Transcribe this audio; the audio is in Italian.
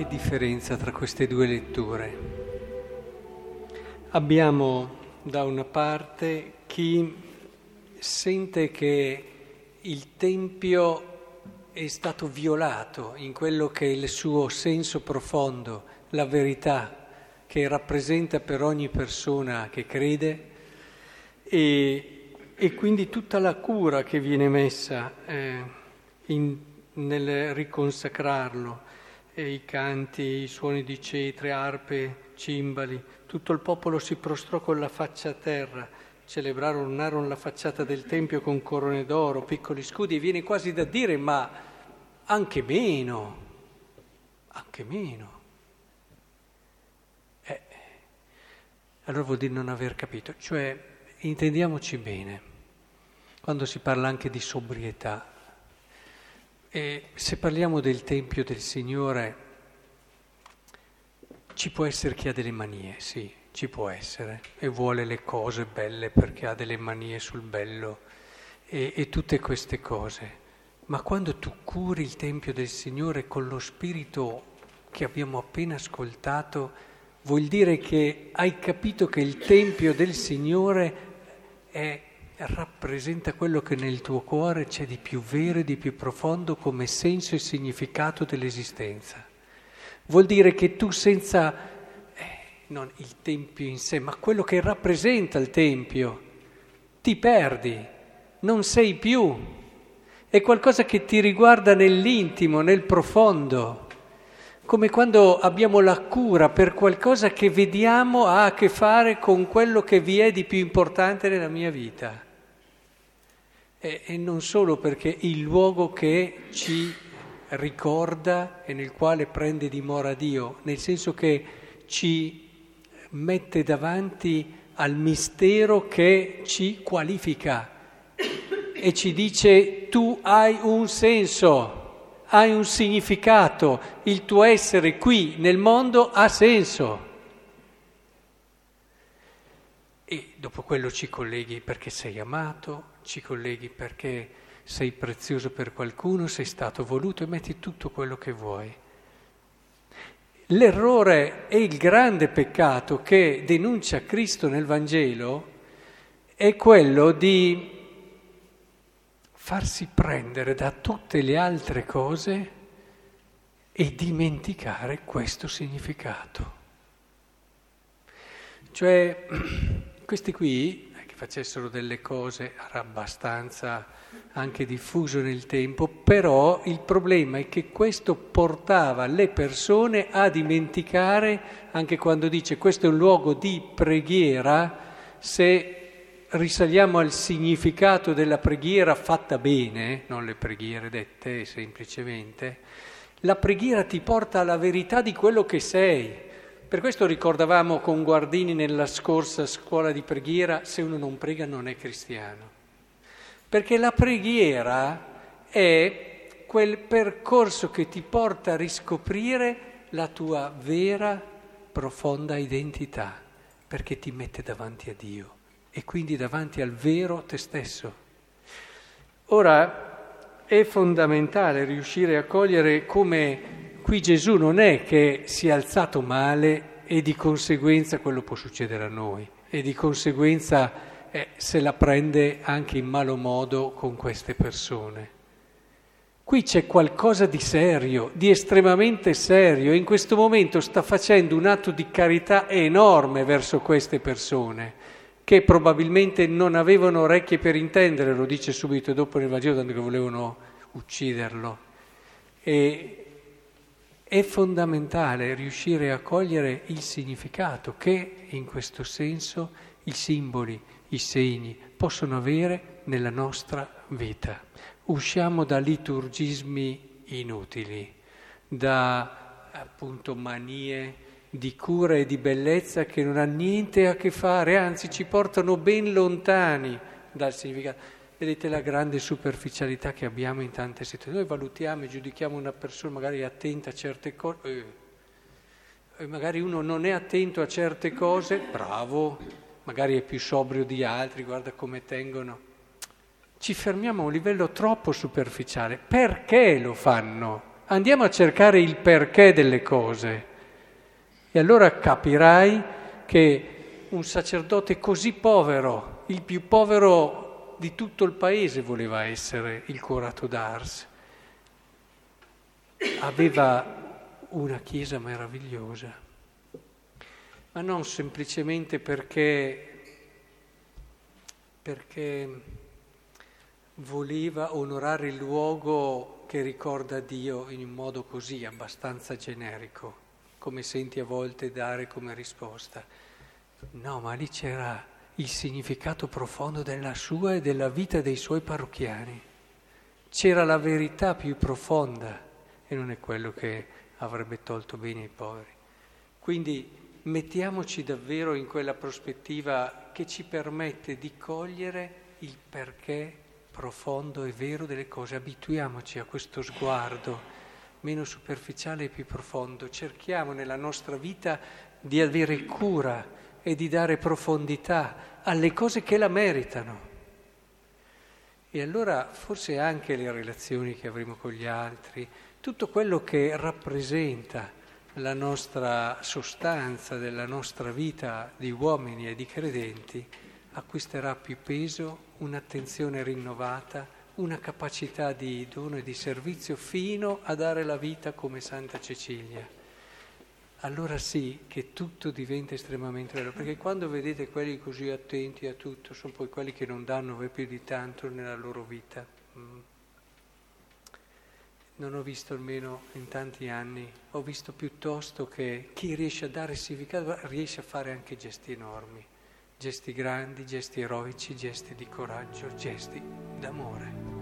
qualche differenza tra queste due letture. Abbiamo da una parte chi sente che il Tempio è stato violato in quello che è il suo senso profondo, la verità che rappresenta per ogni persona che crede e, e quindi tutta la cura che viene messa eh, in, nel riconsacrarlo, e i canti, i suoni di cetre, arpe, cimbali, tutto il popolo si prostrò con la faccia a terra, celebrarono la facciata del Tempio con corone d'oro, piccoli scudi, e viene quasi da dire ma anche meno, anche meno. Eh, allora vuol dire non aver capito, cioè intendiamoci bene, quando si parla anche di sobrietà, e se parliamo del Tempio del Signore, ci può essere chi ha delle manie, sì, ci può essere, e vuole le cose belle perché ha delle manie sul bello e, e tutte queste cose. Ma quando tu curi il Tempio del Signore con lo spirito che abbiamo appena ascoltato, vuol dire che hai capito che il Tempio del Signore è, rappresenta quello che nel tuo cuore c'è di più vero e di più profondo come senso e significato dell'esistenza. Vuol dire che tu senza, eh, non il Tempio in sé, ma quello che rappresenta il Tempio, ti perdi, non sei più è qualcosa che ti riguarda nell'intimo, nel profondo, come quando abbiamo la cura per qualcosa che vediamo ha a che fare con quello che vi è di più importante nella mia vita. E, e non solo perché il luogo che ci ricorda e nel quale prende dimora Dio, nel senso che ci mette davanti al mistero che ci qualifica e ci dice tu hai un senso, hai un significato, il tuo essere qui nel mondo ha senso. E dopo quello ci colleghi perché sei amato, ci colleghi perché sei prezioso per qualcuno, sei stato voluto e metti tutto quello che vuoi. L'errore e il grande peccato che denuncia Cristo nel Vangelo è quello di farsi prendere da tutte le altre cose e dimenticare questo significato. Cioè, questi qui, facessero delle cose, abbastanza anche diffuso nel tempo, però il problema è che questo portava le persone a dimenticare, anche quando dice questo è un luogo di preghiera, se risaliamo al significato della preghiera fatta bene, non le preghiere dette semplicemente, la preghiera ti porta alla verità di quello che sei. Per questo ricordavamo con Guardini nella scorsa scuola di preghiera, se uno non prega non è cristiano. Perché la preghiera è quel percorso che ti porta a riscoprire la tua vera, profonda identità, perché ti mette davanti a Dio e quindi davanti al vero te stesso. Ora è fondamentale riuscire a cogliere come qui Gesù non è che si è alzato male e di conseguenza quello può succedere a noi e di conseguenza eh, se la prende anche in malo modo con queste persone. Qui c'è qualcosa di serio, di estremamente serio, e in questo momento sta facendo un atto di carità enorme verso queste persone che probabilmente non avevano orecchie per intendere, lo dice subito dopo nel Vangelo, tanto che volevano ucciderlo. E è fondamentale riuscire a cogliere il significato che in questo senso i simboli, i segni possono avere nella nostra vita. Usciamo da liturgismi inutili, da appunto manie di cura e di bellezza che non ha niente a che fare, anzi ci portano ben lontani dal significato. Vedete la grande superficialità che abbiamo in tante situazioni. Noi valutiamo e giudichiamo una persona magari attenta a certe cose, eh, magari uno non è attento a certe cose, bravo, magari è più sobrio di altri, guarda come tengono. Ci fermiamo a un livello troppo superficiale. Perché lo fanno? andiamo a cercare il perché delle cose e allora capirai che un sacerdote così povero, il più povero di tutto il paese voleva essere il curato d'Ars, aveva una chiesa meravigliosa, ma non semplicemente perché perché voleva onorare il luogo che ricorda Dio in un modo così abbastanza generico, come senti a volte dare come risposta. No, ma lì c'era il significato profondo della sua e della vita dei suoi parrocchiani. C'era la verità più profonda e non è quello che avrebbe tolto bene ai poveri. Quindi mettiamoci davvero in quella prospettiva che ci permette di cogliere il perché profondo e vero delle cose. Abituiamoci a questo sguardo meno superficiale e più profondo. Cerchiamo nella nostra vita di avere cura e di dare profondità alle cose che la meritano. E allora forse anche le relazioni che avremo con gli altri, tutto quello che rappresenta la nostra sostanza della nostra vita di uomini e di credenti, acquisterà più peso, un'attenzione rinnovata, una capacità di dono e di servizio fino a dare la vita come Santa Cecilia. Allora sì che tutto diventa estremamente bello, perché quando vedete quelli così attenti a tutto, sono poi quelli che non danno più di tanto nella loro vita. Mm non ho visto almeno in tanti anni, ho visto piuttosto che chi riesce a dare significato riesce a fare anche gesti enormi, gesti grandi, gesti eroici, gesti di coraggio, gesti d'amore.